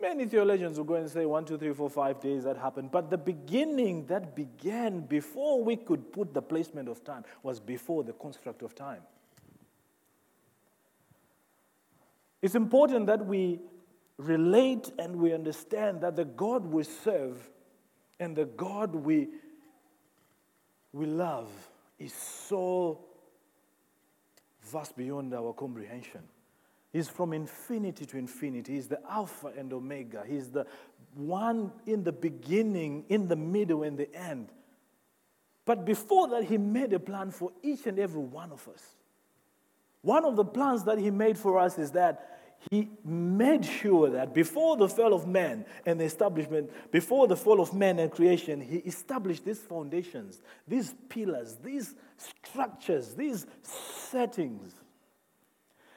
Many theologians will go and say one, two, three, four, five days that happened. But the beginning that began before we could put the placement of time was before the construct of time. It's important that we relate and we understand that the God we serve and the God we, we love is so vast beyond our comprehension. He's from infinity to infinity. He's the Alpha and Omega. He's the one in the beginning, in the middle, and the end. But before that, He made a plan for each and every one of us. One of the plans that He made for us is that he made sure that before the fall of man and the establishment, before the fall of man and creation, he established these foundations, these pillars, these structures, these settings.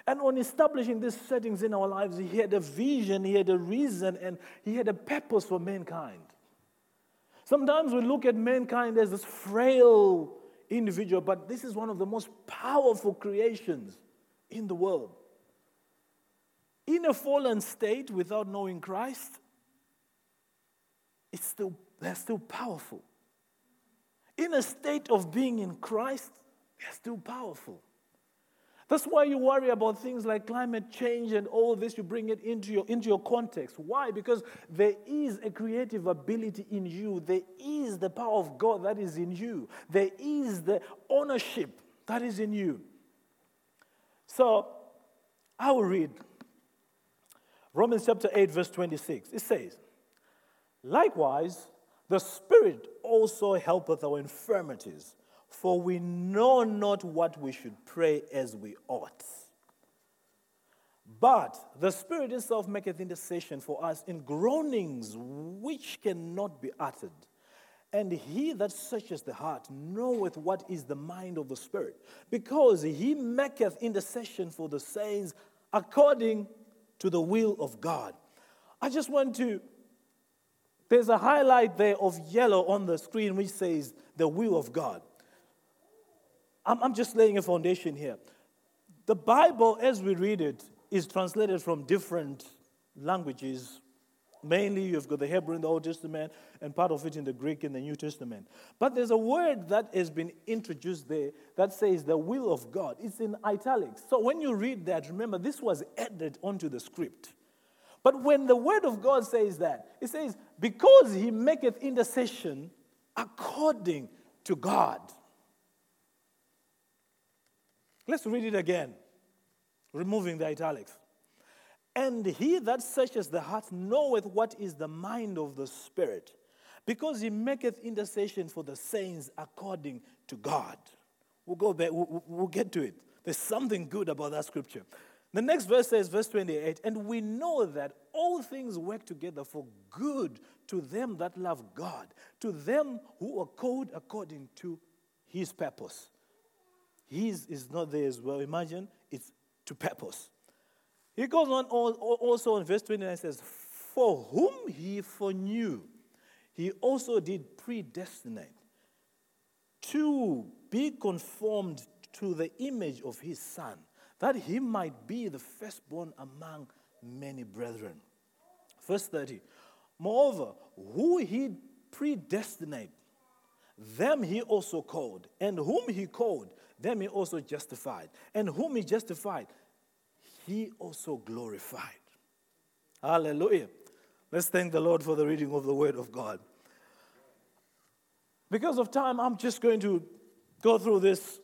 And on establishing these settings in our lives, he had a vision, he had a reason, and he had a purpose for mankind. Sometimes we look at mankind as this frail individual, but this is one of the most powerful creations in the world in a fallen state without knowing Christ, it's still, they're still powerful. In a state of being in Christ, they're still powerful. That's why you worry about things like climate change and all this, you bring it into your, into your context. Why? Because there is a creative ability in you, there is the power of God that is in you, there is the ownership that is in you. So, I will read Romans chapter 8, verse 26. It says, Likewise, the Spirit also helpeth our infirmities, for we know not what we should pray as we ought. But the Spirit itself maketh intercession for us in groanings which cannot be uttered. And he that searcheth the heart knoweth what is the mind of the Spirit, because he maketh intercession for the saints according to the will of God. I just want to, there's a highlight there of yellow on the screen which says the will of God. I'm, I'm just laying a foundation here. The Bible, as we read it, is translated from different languages. Mainly, you've got the Hebrew in the Old Testament and part of it in the Greek in the New Testament. But there's a word that has been introduced there that says the will of God. It's in italics. So when you read that, remember this was added onto the script. But when the word of God says that, it says, because he maketh intercession according to God. Let's read it again, removing the italics. And he that searches the heart knoweth what is the mind of the Spirit, because he maketh intercession for the saints according to God. We'll go back, we'll, we'll get to it. There's something good about that scripture. The next verse says, verse 28, and we know that all things work together for good to them that love God, to them who are called according to his purpose. His is not there as well. Imagine it's to purpose. He goes on also in verse 29 says, For whom he foreknew, he also did predestinate to be conformed to the image of his son, that he might be the firstborn among many brethren. Verse 30 Moreover, who he predestinate, them he also called, and whom he called, them he also justified, and whom he justified, he also glorified. Hallelujah. Let's thank the Lord for the reading of the Word of God. Because of time, I'm just going to go through this,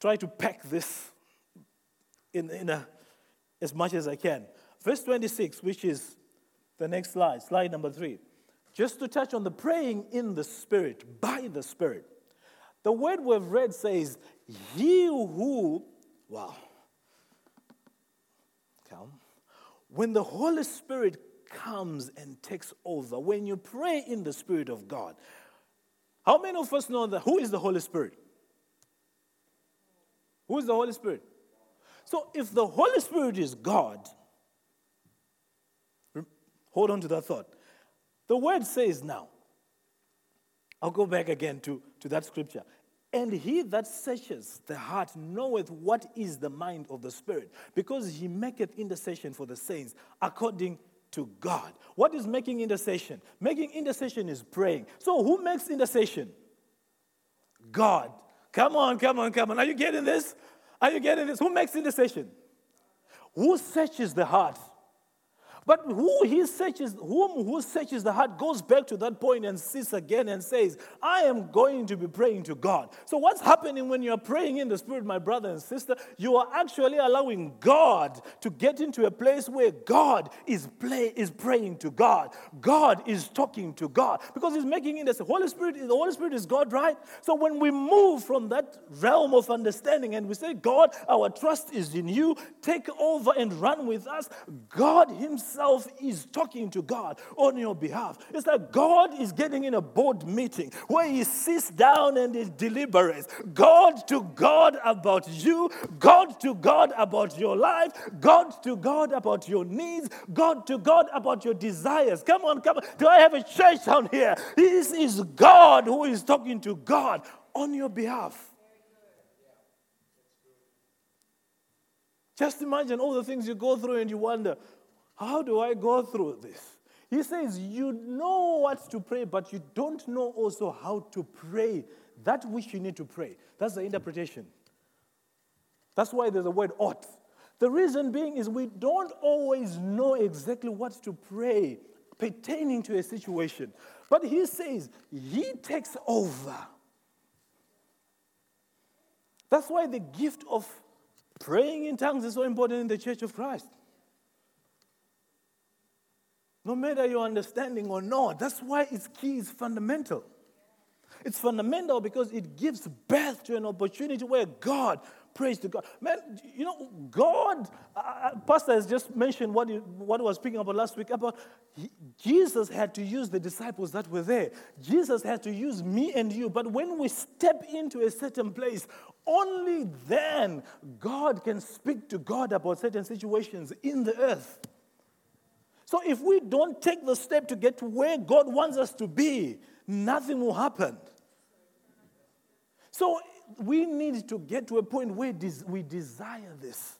try to pack this in, in a, as much as I can. Verse 26, which is the next slide, slide number three. Just to touch on the praying in the Spirit, by the Spirit. The word we've read says, He who, wow, come. When the Holy Spirit comes and takes over, when you pray in the Spirit of God, how many of us know that? Who is the Holy Spirit? Who is the Holy Spirit? So if the Holy Spirit is God, hold on to that thought. The word says now, I'll go back again to, to that scripture. And he that searches the heart knoweth what is the mind of the Spirit, because he maketh intercession for the saints according to God. What is making intercession? Making intercession is praying. So, who makes intercession? God. Come on, come on, come on. Are you getting this? Are you getting this? Who makes intercession? Who searches the heart? But who he searches, whom who searches the heart goes back to that point and sits again and says, I am going to be praying to God. So what's happening when you're praying in the spirit, my brother and sister? You are actually allowing God to get into a place where God is play, is praying to God. God is talking to God. Because he's making it as the Holy Spirit, the Holy Spirit is God, right? So when we move from that realm of understanding and we say, God, our trust is in you, take over and run with us, God Himself is talking to God on your behalf. It's like God is getting in a board meeting where he sits down and he deliberates. God to God about you, God to God about your life, God to God about your needs, God to God about your desires. Come on, come on. Do I have a church down here? This is God who is talking to God on your behalf. Just imagine all the things you go through and you wonder, how do I go through this? He says, You know what to pray, but you don't know also how to pray that which you need to pray. That's the interpretation. That's why there's a word ought. The reason being is we don't always know exactly what to pray pertaining to a situation. But he says, He takes over. That's why the gift of praying in tongues is so important in the church of Christ no matter your understanding or not. That's why its key is fundamental. It's fundamental because it gives birth to an opportunity where God prays to God. Man, you know, God, uh, uh Pastor has just mentioned what he, what he was speaking about last week about he, Jesus had to use the disciples that were there. Jesus had to use me and you. But when we step into a certain place, only then God can speak to God about certain situations in the earth. So if we don't take the step to get to where God wants us to be, nothing will happen. So we need to get to a point where we desire this,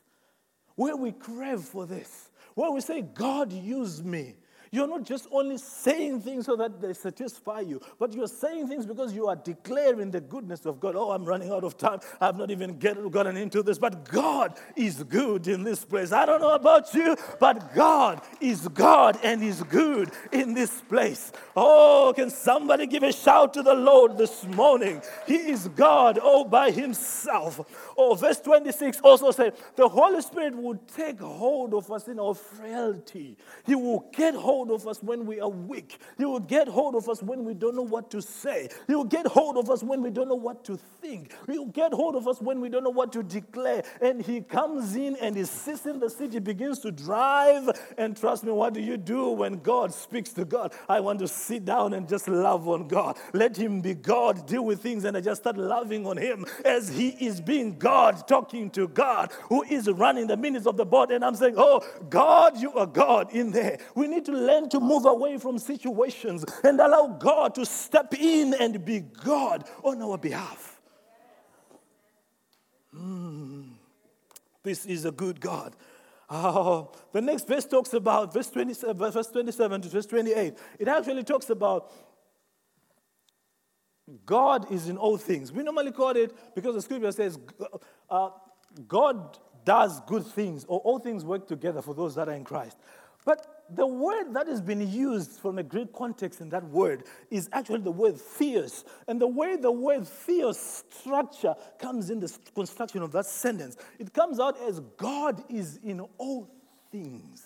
where we crave for this, where we say, God, use me. You're not just only saying things so that they satisfy you, but you're saying things because you are declaring the goodness of God. Oh, I'm running out of time. I've not even get, gotten into this, but God is good in this place. I don't know about you, but God is God and is good in this place. Oh, can somebody give a shout to the Lord this morning? He is God all by himself. Oh, verse 26 also said, the Holy Spirit will take hold of us in our frailty. He will get hold hold of us when we are weak. He will get hold of us when we don't know what to say. He will get hold of us when we don't know what to think. He will get hold of us when we don't know what to declare. And He comes in and He sits in the city, begins to drive. And trust me, what do you do when God speaks to God? I want to sit down and just love on God. Let Him be God, deal with things, and I just start loving on Him as He is being God, talking to God, who is running the minutes of the board. And I'm saying, Oh, God, you are God in there. We need to learn to move away from situations and allow God to step in and be God on our behalf. Mm. This is a good God. Oh, the next verse talks about verse 27, verse 27 to verse 28. It actually talks about God is in all things. We normally call it because the scripture says uh, God does good things, or all things work together for those that are in Christ. But the word that has been used from a Greek context in that word is actually the word theos. And the way the word theos structure comes in the construction of that sentence, it comes out as God is in all things.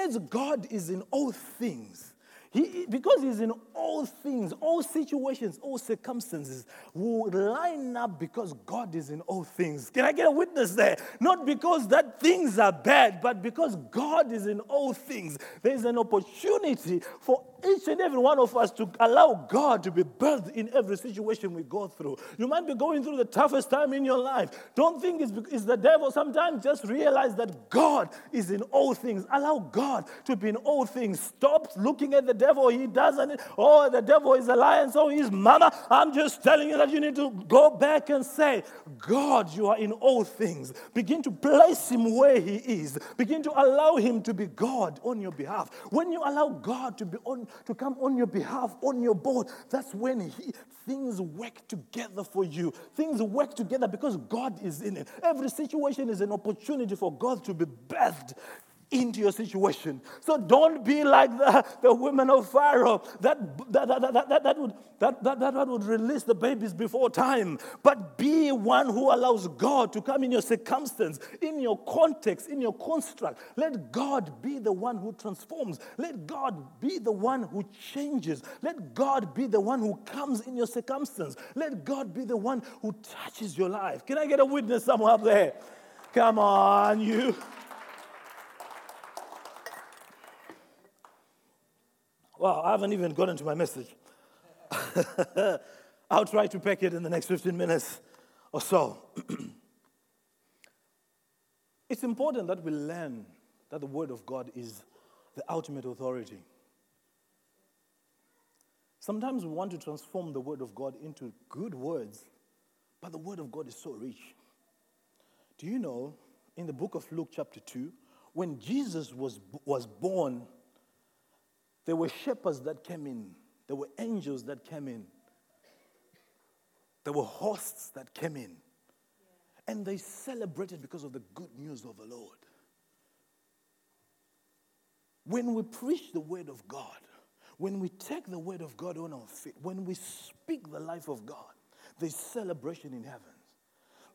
As God is in all things. He, because he's in all things, all situations, all circumstances, will line up because God is in all things. Can I get a witness there? Not because that things are bad, but because God is in all things. There's an opportunity for each and every one of us to allow God to be birthed in every situation we go through. You might be going through the toughest time in your life. Don't think it's, it's the devil. Sometimes just realize that God is in all things. Allow God to be in all things. Stop looking at the devil, he doesn't. Oh, the devil is a lion, so he's mama. I'm just telling you that you need to go back and say, God, you are in all things. Begin to place him where he is. Begin to allow him to be God on your behalf. When you allow God to be on to come on your behalf, on your board, that's when he, things work together for you. Things work together because God is in it. Every situation is an opportunity for God to be birthed into your situation. So don't be like the, the women of Pharaoh that, that, that, that, that, that, would, that, that, that would release the babies before time. But be one who allows God to come in your circumstance, in your context, in your construct. Let God be the one who transforms. Let God be the one who changes. Let God be the one who comes in your circumstance. Let God be the one who touches your life. Can I get a witness somewhere up there? Come on, you. Well, I haven't even gotten to my message. I'll try to pack it in the next 15 minutes or so. it's important that we learn that the Word of God is the ultimate authority. Sometimes we want to transform the Word of God into good words, but the Word of God is so rich. Do you know, in the book of Luke, chapter 2, when Jesus was, was born, there were shepherds that came in, there were angels that came in, there were hosts that came in. And they celebrated because of the good news of the Lord. When we preach the word of God, when we take the word of God on our feet, when we speak the life of God, there's celebration in heaven.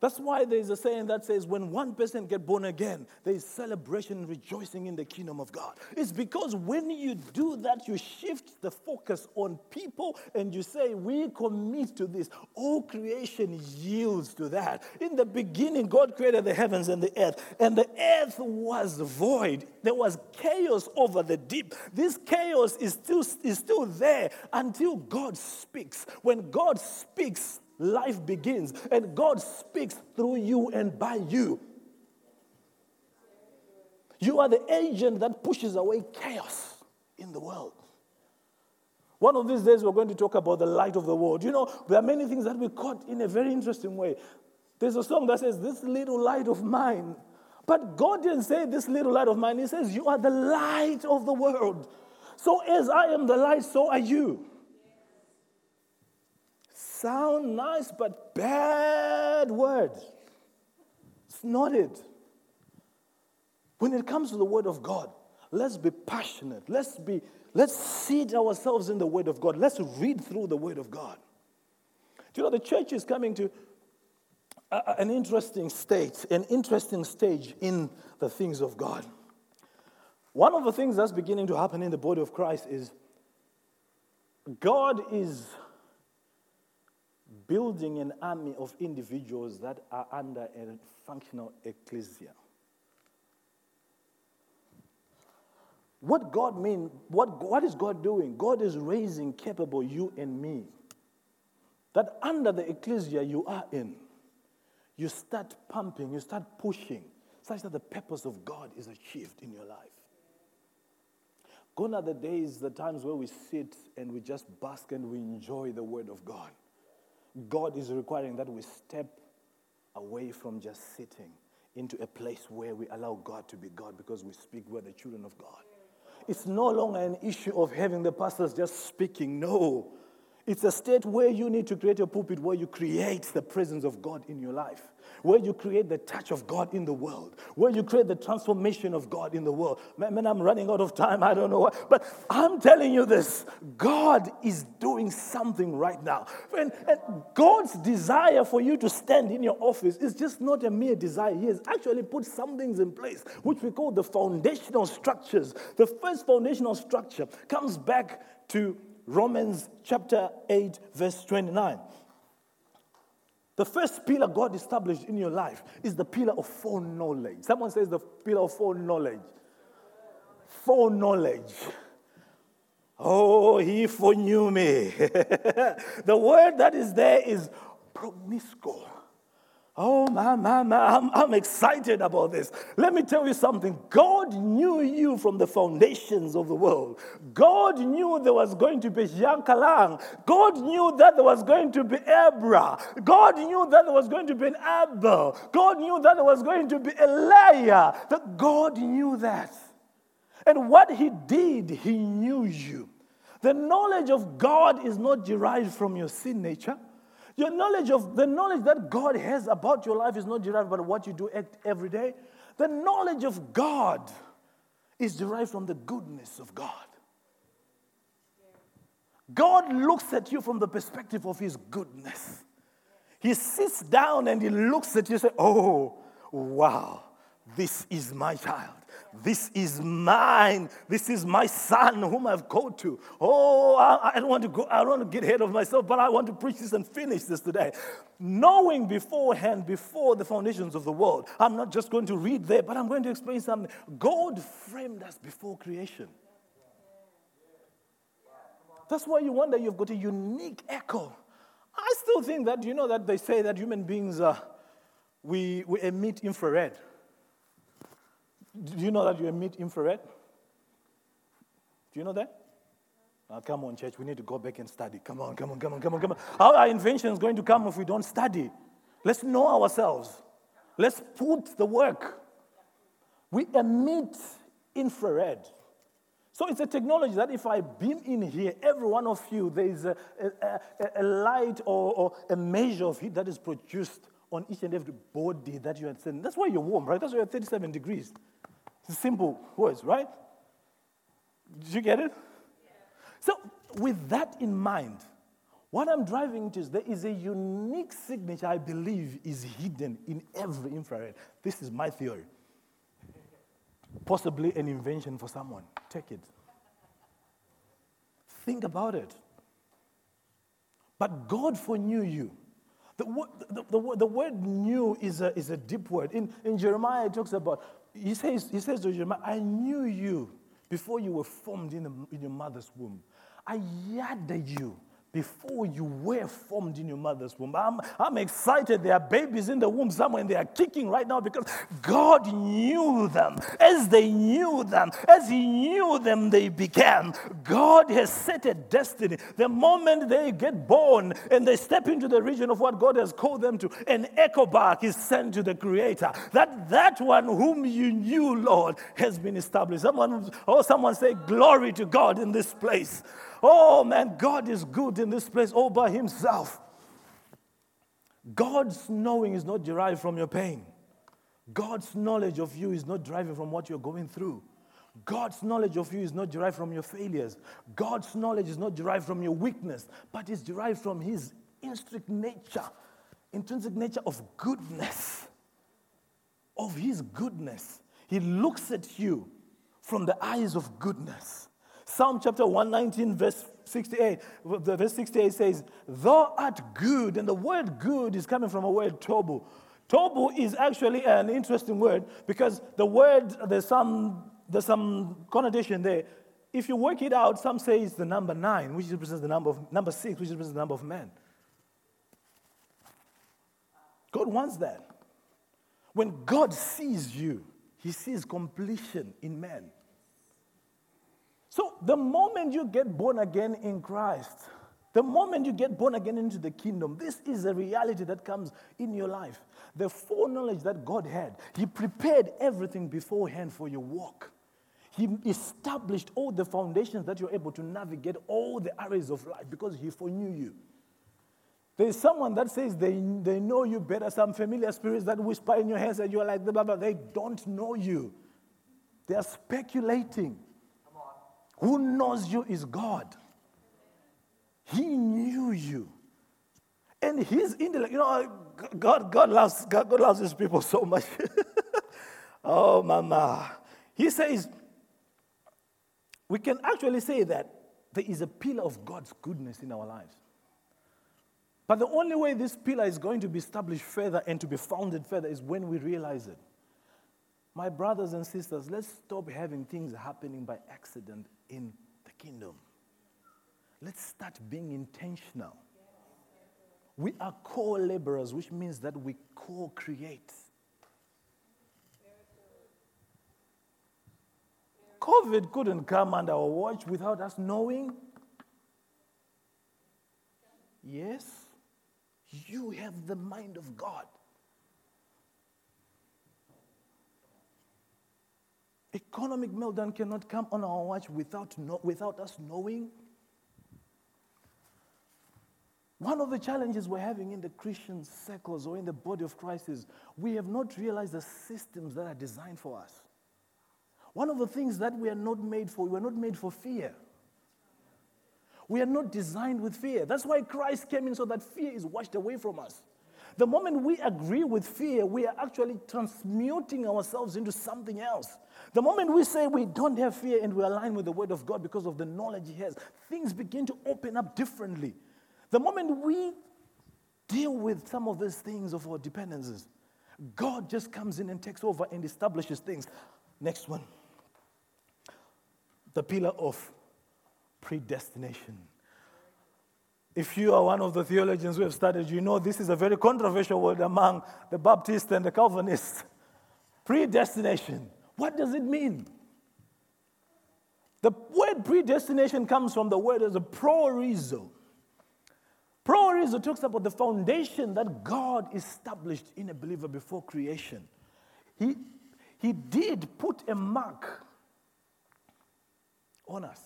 That's why there's a saying that says when one person get born again, there is celebration and rejoicing in the kingdom of God. It's because when you do that, you shift the focus on people and you say, We commit to this. All creation yields to that. In the beginning, God created the heavens and the earth, and the earth was void. There was chaos over the deep. This chaos is still, is still there until God speaks. When God speaks, life begins. And God speaks through you and by you. You are the agent that pushes away chaos in the world. One of these days, we're going to talk about the light of the world. You know, there are many things that we caught in a very interesting way. There's a song that says, This little light of mine. But God didn't say, This little light of mine. He says, You are the light of the world. So, as I am the light, so are you sound nice, but bad words. It's not it. When it comes to the Word of God, let's be passionate. Let's be, let's seat ourselves in the Word of God. Let's read through the Word of God. Do you know the church is coming to a, an interesting state, an interesting stage in the things of God. One of the things that's beginning to happen in the body of Christ is God is building an army of individuals that are under a functional ecclesia. What God mean, what, what is God doing? God is raising capable you and me. That under the ecclesia you are in, you start pumping, you start pushing, such that the purpose of God is achieved in your life. Gone are the days, the times where we sit and we just bask and we enjoy the word of God. God is requiring that we step away from just sitting into a place where we allow God to be God because we speak, we're the children of God. It's no longer an issue of having the pastors just speaking. No. It's a state where you need to create a pulpit where you create the presence of God in your life where you create the touch of God in the world, where you create the transformation of God in the world. Man, man, I'm running out of time. I don't know what. But I'm telling you this God is doing something right now. And, and God's desire for you to stand in your office is just not a mere desire. He has actually put some things in place, which we call the foundational structures. The first foundational structure comes back to Romans chapter 8, verse 29. The first pillar God established in your life is the pillar of foreknowledge. Someone says the pillar of foreknowledge. Foreknowledge. Oh, he foreknew me. the word that is there is prognosco. Oh, my, my, my, I'm, I'm excited about this. Let me tell you something. God knew you from the foundations of the world. God knew there was going to be Jean Kalang. God knew that there was going to be Abra. God knew that there was going to be an Abel. God knew that there was going to be Elijah. That God knew that. And what he did, he knew you. The knowledge of God is not derived from your sin nature. Your knowledge of the knowledge that God has about your life is not derived by what you do every day. The knowledge of God is derived from the goodness of God. God looks at you from the perspective of his goodness. He sits down and he looks at you and says, Oh, wow, this is my child. This is mine. This is my son whom I've called to. Oh, I, I, don't want to go, I don't want to get ahead of myself, but I want to preach this and finish this today. Knowing beforehand, before the foundations of the world, I'm not just going to read there, but I'm going to explain something. God framed us before creation. That's why you wonder you've got a unique echo. I still think that, you know, that they say that human beings, uh, we, we emit infrared. Do you know that you emit infrared? Do you know that? Now, come on, church, we need to go back and study. Come on, come on, come on, come on, come on. How are inventions going to come if we don't study? Let's know ourselves. Let's put the work. We emit infrared. So it's a technology that if I beam in here, every one of you, there is a, a, a light or, or, a measure of heat that is produced on each and every body that you are sending. That's why you're warm, right? That's why you're 37 degrees. Simple words, right? Did you get it? So, with that in mind, what I'm driving to is there is a unique signature I believe is hidden in every infrared. This is my theory. Possibly an invention for someone. Take it. Think about it. But God foreknew you. The, the, the, the, word knew is a, is a deep word. In, in Jeremiah, it talks about he says, he says to Jeremiah, I knew you before you were formed in, the, in your mother's womb. I yada you before you were formed in your mother's womb. I'm, I'm excited. There are babies in the womb somewhere and they are kicking right now because God knew them. As they knew them, as He knew them, they began. God has set a destiny. The moment they get born and they step into the region of what God has called them to, an echo back is sent to the Creator. That that one whom you knew, Lord, has been established. Someone, oh, someone say, Glory to God in this place. Oh man, God is good in this place all by himself. God's knowing is not derived from your pain. God's knowledge of you is not derived from what you're going through. God's knowledge of you is not derived from your failures. God's knowledge is not derived from your weakness, but it's derived from His intrinsic nature, intrinsic nature of goodness. Of His goodness. He looks at you from the eyes of goodness. Psalm chapter 119, verse 68, the verse 68 says, Thou art good. And the word good is coming from a word tobu. Tobu is actually an interesting word because the word, there's some, there's some connotation there. If you work it out, some say it's the number nine, which represents the number of number six, which represents the number of men. God wants that. When God sees you, he sees completion in man. So, the moment you get born again in Christ, the moment you get born again into the kingdom, this is a reality that comes in your life. The foreknowledge that God had, He prepared everything beforehand for your walk. He established all the foundations that you're able to navigate all the areas of life because He foreknew you. There's someone that says they, they know you better, some familiar spirits that whisper in your head that you're like, blah, blah, they don't know you. They are speculating. Who knows you is God. He knew you. And his intellect, you know, God, God, loves, God, God loves his people so much. oh, mama. He says, we can actually say that there is a pillar of God's goodness in our lives. But the only way this pillar is going to be established further and to be founded further is when we realize it. My brothers and sisters, let's stop having things happening by accident in the kingdom. Let's start being intentional. We are co laborers, which means that we co create. COVID couldn't come under our watch without us knowing. Yes, you have the mind of God. Economic meltdown cannot come on our watch without, know, without us knowing. One of the challenges we're having in the Christian circles or in the body of Christ is we have not realized the systems that are designed for us. One of the things that we are not made for, we are not made for fear. We are not designed with fear. That's why Christ came in so that fear is washed away from us. The moment we agree with fear, we are actually transmuting ourselves into something else. The moment we say we don't have fear and we align with the Word of God because of the knowledge He has, things begin to open up differently. The moment we deal with some of these things of our dependencies, God just comes in and takes over and establishes things. Next one the pillar of predestination. If you are one of the theologians who have studied, you know this is a very controversial word among the Baptists and the Calvinists. Predestination. What does it mean? The word predestination comes from the word as a proorizo. Proorizo talks about the foundation that God established in a believer before creation. He, he did put a mark on us.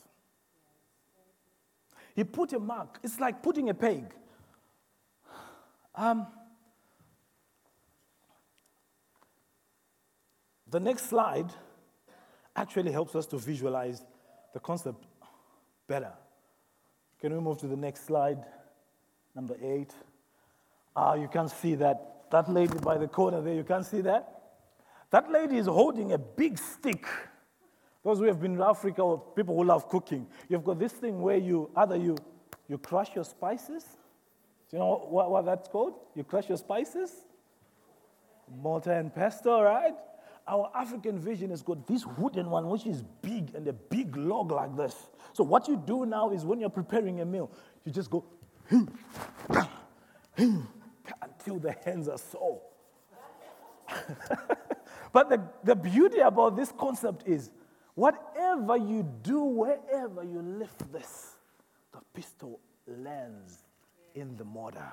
He put a mark. It's like putting a peg. Um, the next slide actually helps us to visualize the concept better. Can we move to the next slide? Number eight. Ah, you can't see that. That lady by the corner there, you can't see that? That lady is holding a big stick. Those who have been to Africa people who love cooking, you've got this thing where you either you, you crush your spices. Do you know what, what that's called? You crush your spices. Mortar and pestle, right? Our African vision has got this wooden one, which is big and a big log like this. So, what you do now is when you're preparing a meal, you just go until the hands are sore. but the, the beauty about this concept is whatever you do, wherever you lift this, the pestle lands in the mortar.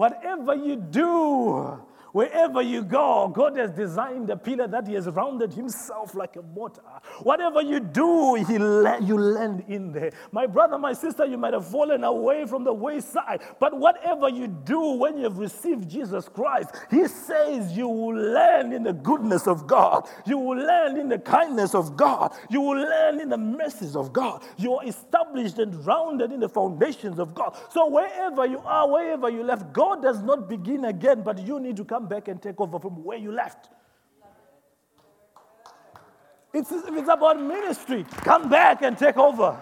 Whatever you do, Wherever you go, God has designed a pillar that He has rounded Himself like a mortar. Whatever you do, he la- you land in there. My brother, my sister, you might have fallen away from the wayside, but whatever you do when you have received Jesus Christ, He says you will land in the goodness of God. You will land in the kindness of God. You will land in the mercies of God. You are established and rounded in the foundations of God. So wherever you are, wherever you left, God does not begin again, but you need to come come back and take over from where you left. It's, it's about ministry. Come back and take over.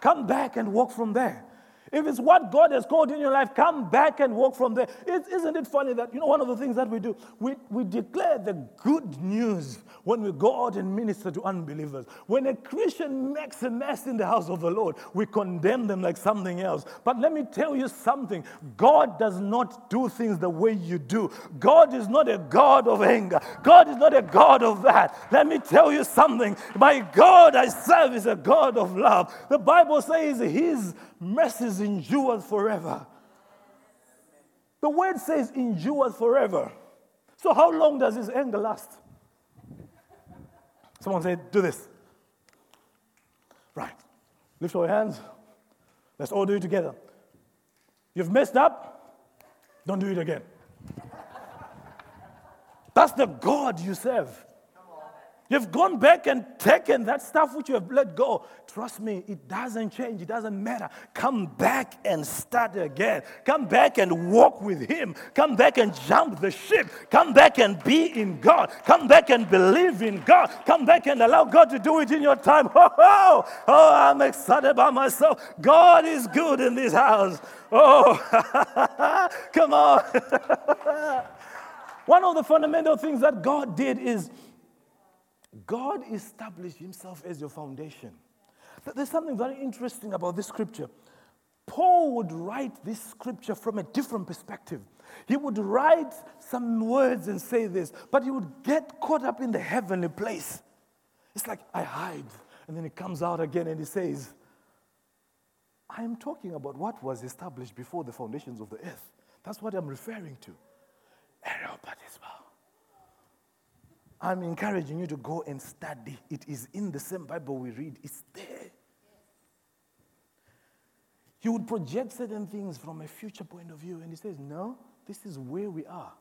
Come back and walk from there. If it's what God has called in your life, come back and walk from there. is isn't it funny that, you know, one of the things that we do, we, we declare the good news when we go out and minister to unbelievers. When a Christian makes a mess in the house of the Lord, we condemn them like something else. But let me tell you something God does not do things the way you do. God is not a God of anger, God is not a God of that. Let me tell you something. My God I serve is a God of love. The Bible says His mercies endures forever. The word says endures forever. So, how long does his anger last? Someone say, do this. Right. Lift your hands. Let's all do it together. You've messed up, don't do it again. That's the God you serve. You've gone back and taken that stuff which you have let go. Trust me, it doesn't change. It doesn't matter. Come back and start again. Come back and walk with Him. Come back and jump the ship. Come back and be in God. Come back and believe in God. Come back and allow God to do it in your time. Oh, oh, oh I'm excited about myself. God is good in this house. Oh, come on. One of the fundamental things that God did is God established himself as your foundation. There's something very interesting about this scripture. Paul would write this scripture from a different perspective. He would write some words and say this, but he would get caught up in the heavenly place. It's like, I hide. And then he comes out again and he says, I am talking about what was established before the foundations of the earth. That's what I'm referring to. I'm encouraging you to go and study. It is in the same Bible we read, it's there. He would project certain things from a future point of view, and he says, No, this is where we are.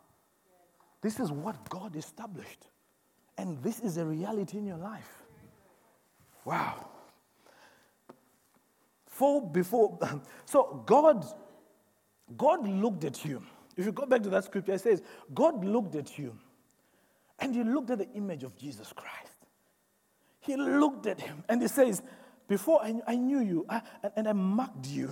This is what God established. And this is a reality in your life. Wow. For before, so God, God looked at you. If you go back to that scripture, it says, God looked at you and he looked at the image of Jesus Christ. He looked at him and he says, Before I, I knew you I, and I marked you,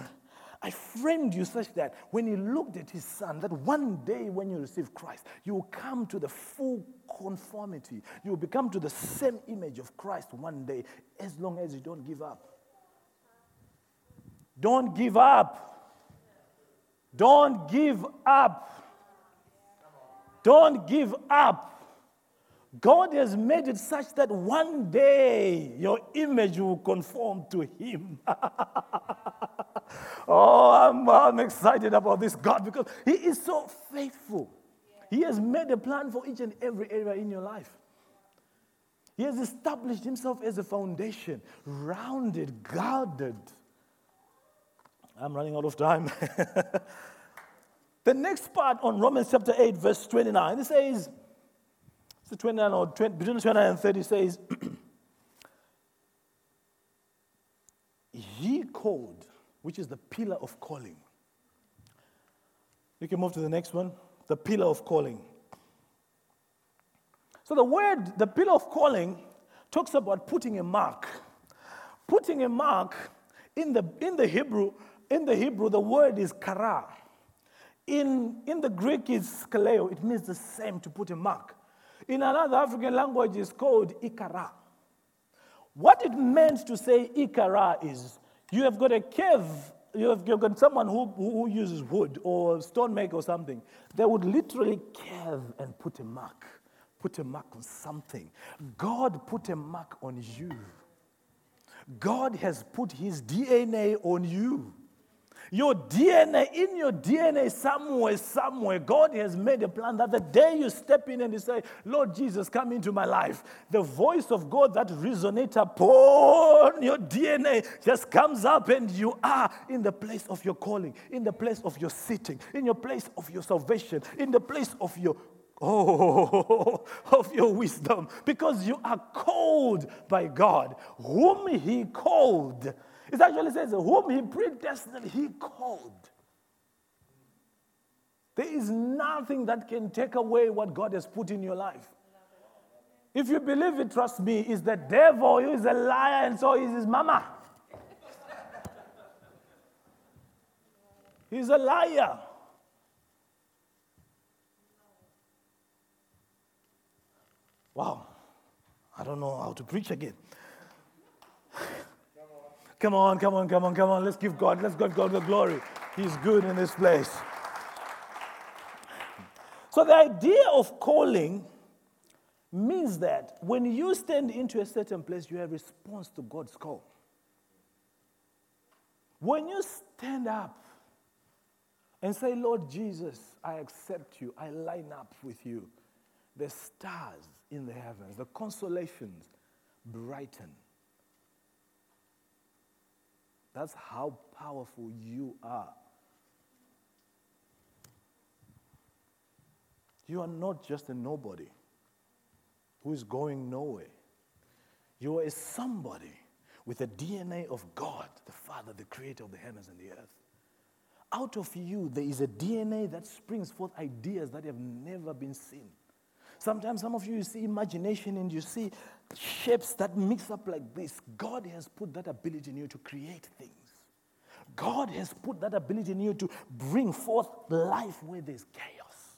I framed you such that when he looked at his son, that one day when you receive Christ, you will come to the full conformity. You will become to the same image of Christ one day, as long as you don't give up. Don't give up. Don't give up. Don't give up. God has made it such that one day your image will conform to Him. oh, I'm, I'm, excited about this God because He is so faithful. He has made a plan for each and every area in your life. He has established Himself as a foundation, rounded, guarded. I'm running out of time. the next part on Romans chapter 8, verse 29, it says, so 29 or 20, between 29 and 30 says, He called, which is the pillar of calling. You can move to the next one. The pillar of calling. So the word, the pillar of calling, talks about putting a mark. Putting a mark in the, in the Hebrew, in the Hebrew, the word is kara. In, in the Greek, it's kaleo. It means the same to put a mark. In another African language, it's called Ikara. What it meant to say Ikara is you have got a cave, you have got someone who, who uses wood or stone make or something. They would literally carve and put a mark, put a mark on something. God put a mark on you. God has put his DNA on you. Your DNA, in your DNA, somewhere, somewhere, God has made a plan that the day you step in and you say, Lord Jesus, come into my life, the voice of God that resonates upon your DNA just comes up and you are in the place of your calling, in the place of your sitting, in your place of your salvation, in the place of your Oh, of your wisdom, because you are called by God, whom He called it actually says, Whom he predestined, he called. There is nothing that can take away what God has put in your life. If you believe it, trust me, is the devil who is a liar and so is his mama. He's a liar. Wow. I don't know how to preach again. Come on, come on, come on, come on. Let's give God, let's give God the glory. He's good in this place. So the idea of calling means that when you stand into a certain place, you have response to God's call. When you stand up and say, Lord Jesus, I accept you, I line up with you, the stars in the heavens, the consolations brighten. That's how powerful you are. You are not just a nobody who is going nowhere. You are a somebody with the DNA of God, the Father, the creator of the heavens and the earth. Out of you, there is a DNA that springs forth ideas that have never been seen. Sometimes some of you, you see imagination and you see shapes that mix up like this. God has put that ability in you to create things. God has put that ability in you to bring forth life where there's chaos.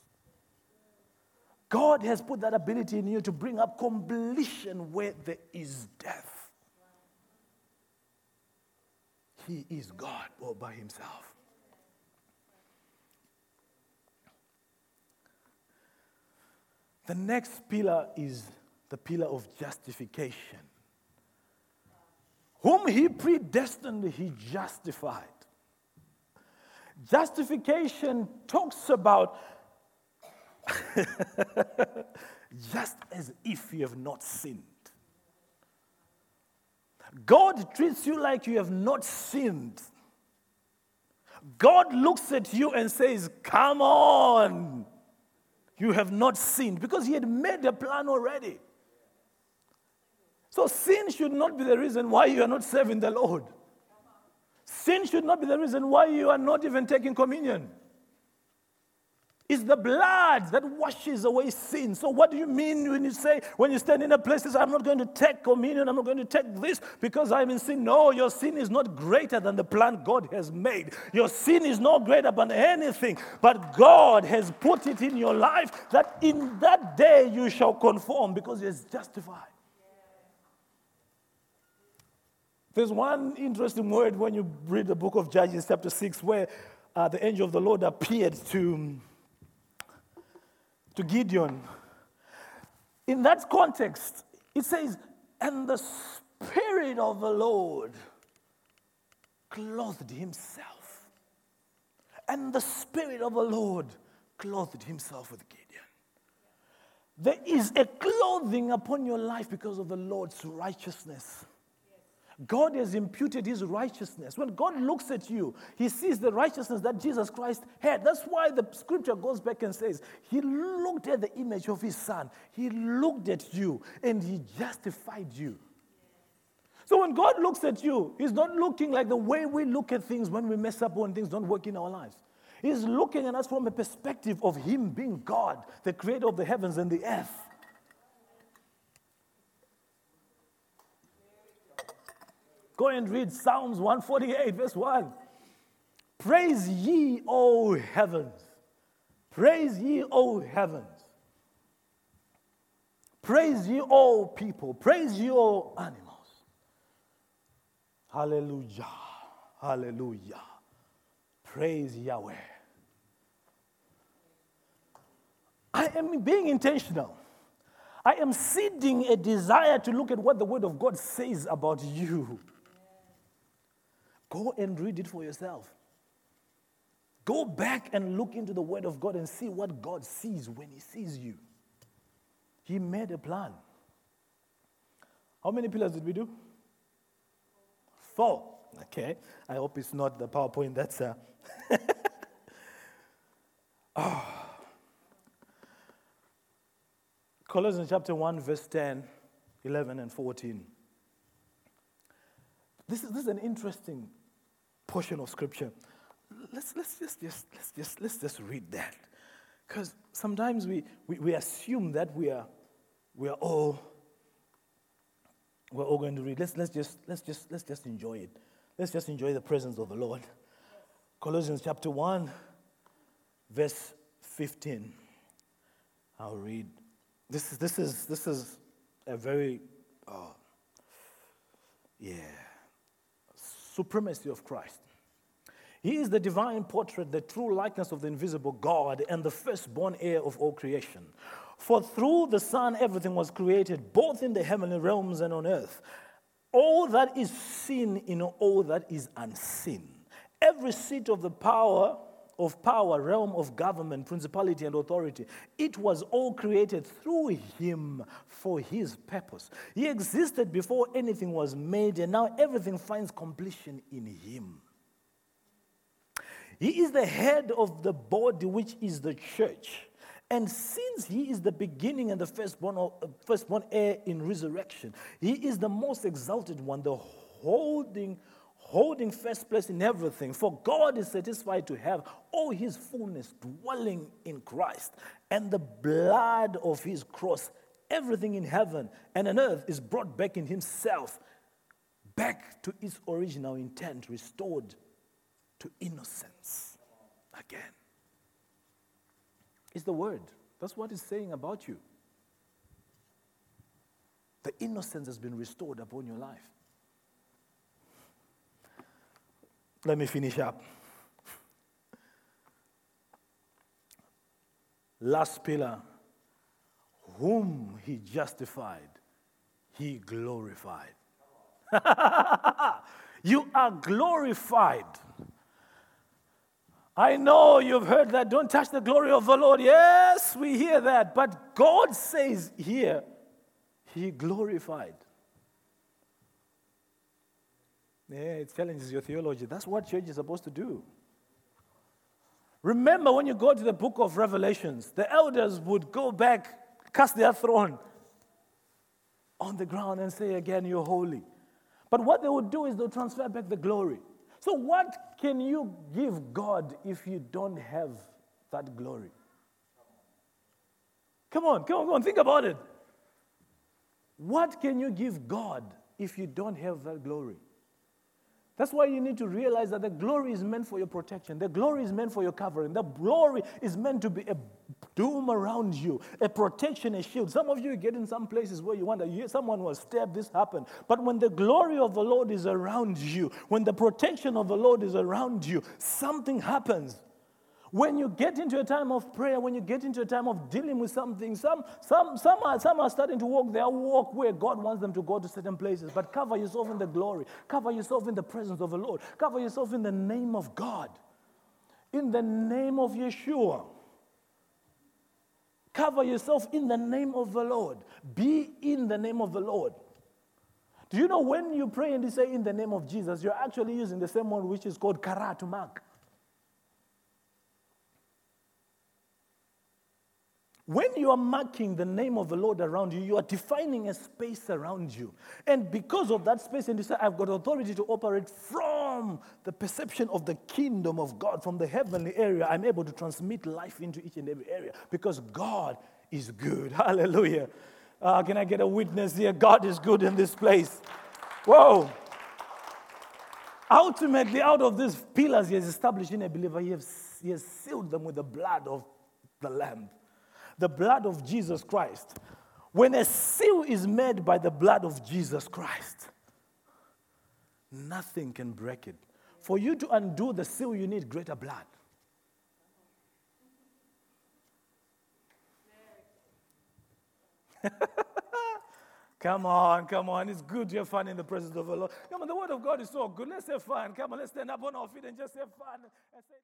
God has put that ability in you to bring up completion where there is death. he is God all by himself. The next pillar is the pillar of justification. Whom he predestined, he justified. Justification talks about just as if you have not sinned. God treats you like you have not sinned. God looks at you and says, Come on, you have not sinned, because He had made a plan already. So sin should not be the reason why you are not serving the Lord. Sin should not be the reason why you are not even taking communion. It's the blood that washes away sin. So, what do you mean when you say, when you stand in a place, I'm not going to take communion, I'm not going to take this because I'm in sin? No, your sin is not greater than the plan God has made. Your sin is not greater than anything, but God has put it in your life that in that day you shall conform because has justified. There's one interesting word when you read the book of Judges, chapter 6, where uh, the angel of the Lord appeared to to Gideon. In that context, it says, and the Spirit of the Lord clothed himself. And the Spirit of the Lord clothed himself with Gideon. There is a clothing upon your life because of the Lord's righteousness. God has imputed his righteousness. When God looks at you, he sees the righteousness that Jesus Christ had. That's why the scripture goes back and says, He looked at the image of his son, He looked at you, and He justified you. So when God looks at you, He's not looking like the way we look at things when we mess up, when things don't work in our lives. He's looking at us from a perspective of Him being God, the creator of the heavens and the earth. Go and read Psalms 148, verse 1. Praise ye, O heavens. Praise ye, O heavens. Praise ye, O people. Praise ye, O animals. Hallelujah. Hallelujah. Praise Yahweh. I am being intentional. I am seeding a desire to look at what the Word of God says about you. Go and read it for yourself. Go back and look into the Word of God and see what God sees when He sees you. He made a plan. How many pillars did we do? Four. Okay. I hope it's not the PowerPoint that's. Uh... oh. Colossians chapter 1, verse 10, 11, and 14. This is, this is an interesting portion of scripture. Let's, let's, just, just, let's, just, let's just read that. Because sometimes we, we, we assume that we are, we are all we're all going to read. Let's, let's, just, let's, just, let's just enjoy it. Let's just enjoy the presence of the Lord. Colossians chapter 1, verse 15. I'll read. This is, this is, this is a very, uh, yeah, supremacy of Christ. He is the divine portrait, the true likeness of the invisible God, and the firstborn heir of all creation. For through the Son, everything was created, both in the heavenly realms and on earth. All that is seen in all that is unseen. Every seat of the power, of power, realm of government, principality, and authority. It was all created through him for his purpose. He existed before anything was made, and now everything finds completion in him. He is the head of the body, which is the church. And since he is the beginning and the firstborn, uh, firstborn heir in resurrection, he is the most exalted one, the holding, holding first place in everything. For God is satisfied to have all his fullness dwelling in Christ, and the blood of his cross, everything in heaven and on earth is brought back in himself, back to its original intent, restored to innocence again. It's the word. That's what it's saying about you. The innocence has been restored upon your life. Let me finish up. Last pillar whom he justified, he glorified. you are glorified. I know you've heard that. Don't touch the glory of the Lord. Yes, we hear that. But God says here, He glorified. Yeah, it challenges your theology. That's what church is supposed to do. Remember when you go to the book of Revelations, the elders would go back, cast their throne on the ground, and say again, You're holy. But what they would do is they'll transfer back the glory. So, what can you give God if you don't have that glory? Come on, come on, come on, think about it. What can you give God if you don't have that glory? That's why you need to realize that the glory is meant for your protection. The glory is meant for your covering. The glory is meant to be a doom around you, a protection, a shield. Some of you get in some places where you wonder, someone was stabbed, this happened. But when the glory of the Lord is around you, when the protection of the Lord is around you, something happens. When you get into a time of prayer, when you get into a time of dealing with something, some, some, some, are, some are starting to walk their walk where God wants them to go to certain places. But cover yourself in the glory, cover yourself in the presence of the Lord, cover yourself in the name of God, in the name of Yeshua. Cover yourself in the name of the Lord. Be in the name of the Lord. Do you know when you pray and you say in the name of Jesus, you're actually using the same word which is called kara to mark. When you are marking the name of the Lord around you, you are defining a space around you. And because of that space, and you say, I've got authority to operate from the perception of the kingdom of God, from the heavenly area, I'm able to transmit life into each and every area because God is good. Hallelujah. Uh, can I get a witness here? God is good in this place. Whoa. Ultimately, out of these pillars he has established in a believer, he has, he has sealed them with the blood of the Lamb the blood of Jesus Christ. When a seal is made by the blood of Jesus Christ, nothing can break it. For you to undo the seal, you need greater blood. come on, come on. It's good have fun in the presence of the Lord. Come on, the word of God is so good. Let's have fun. Come on, let's stand up on our feet and just have fun.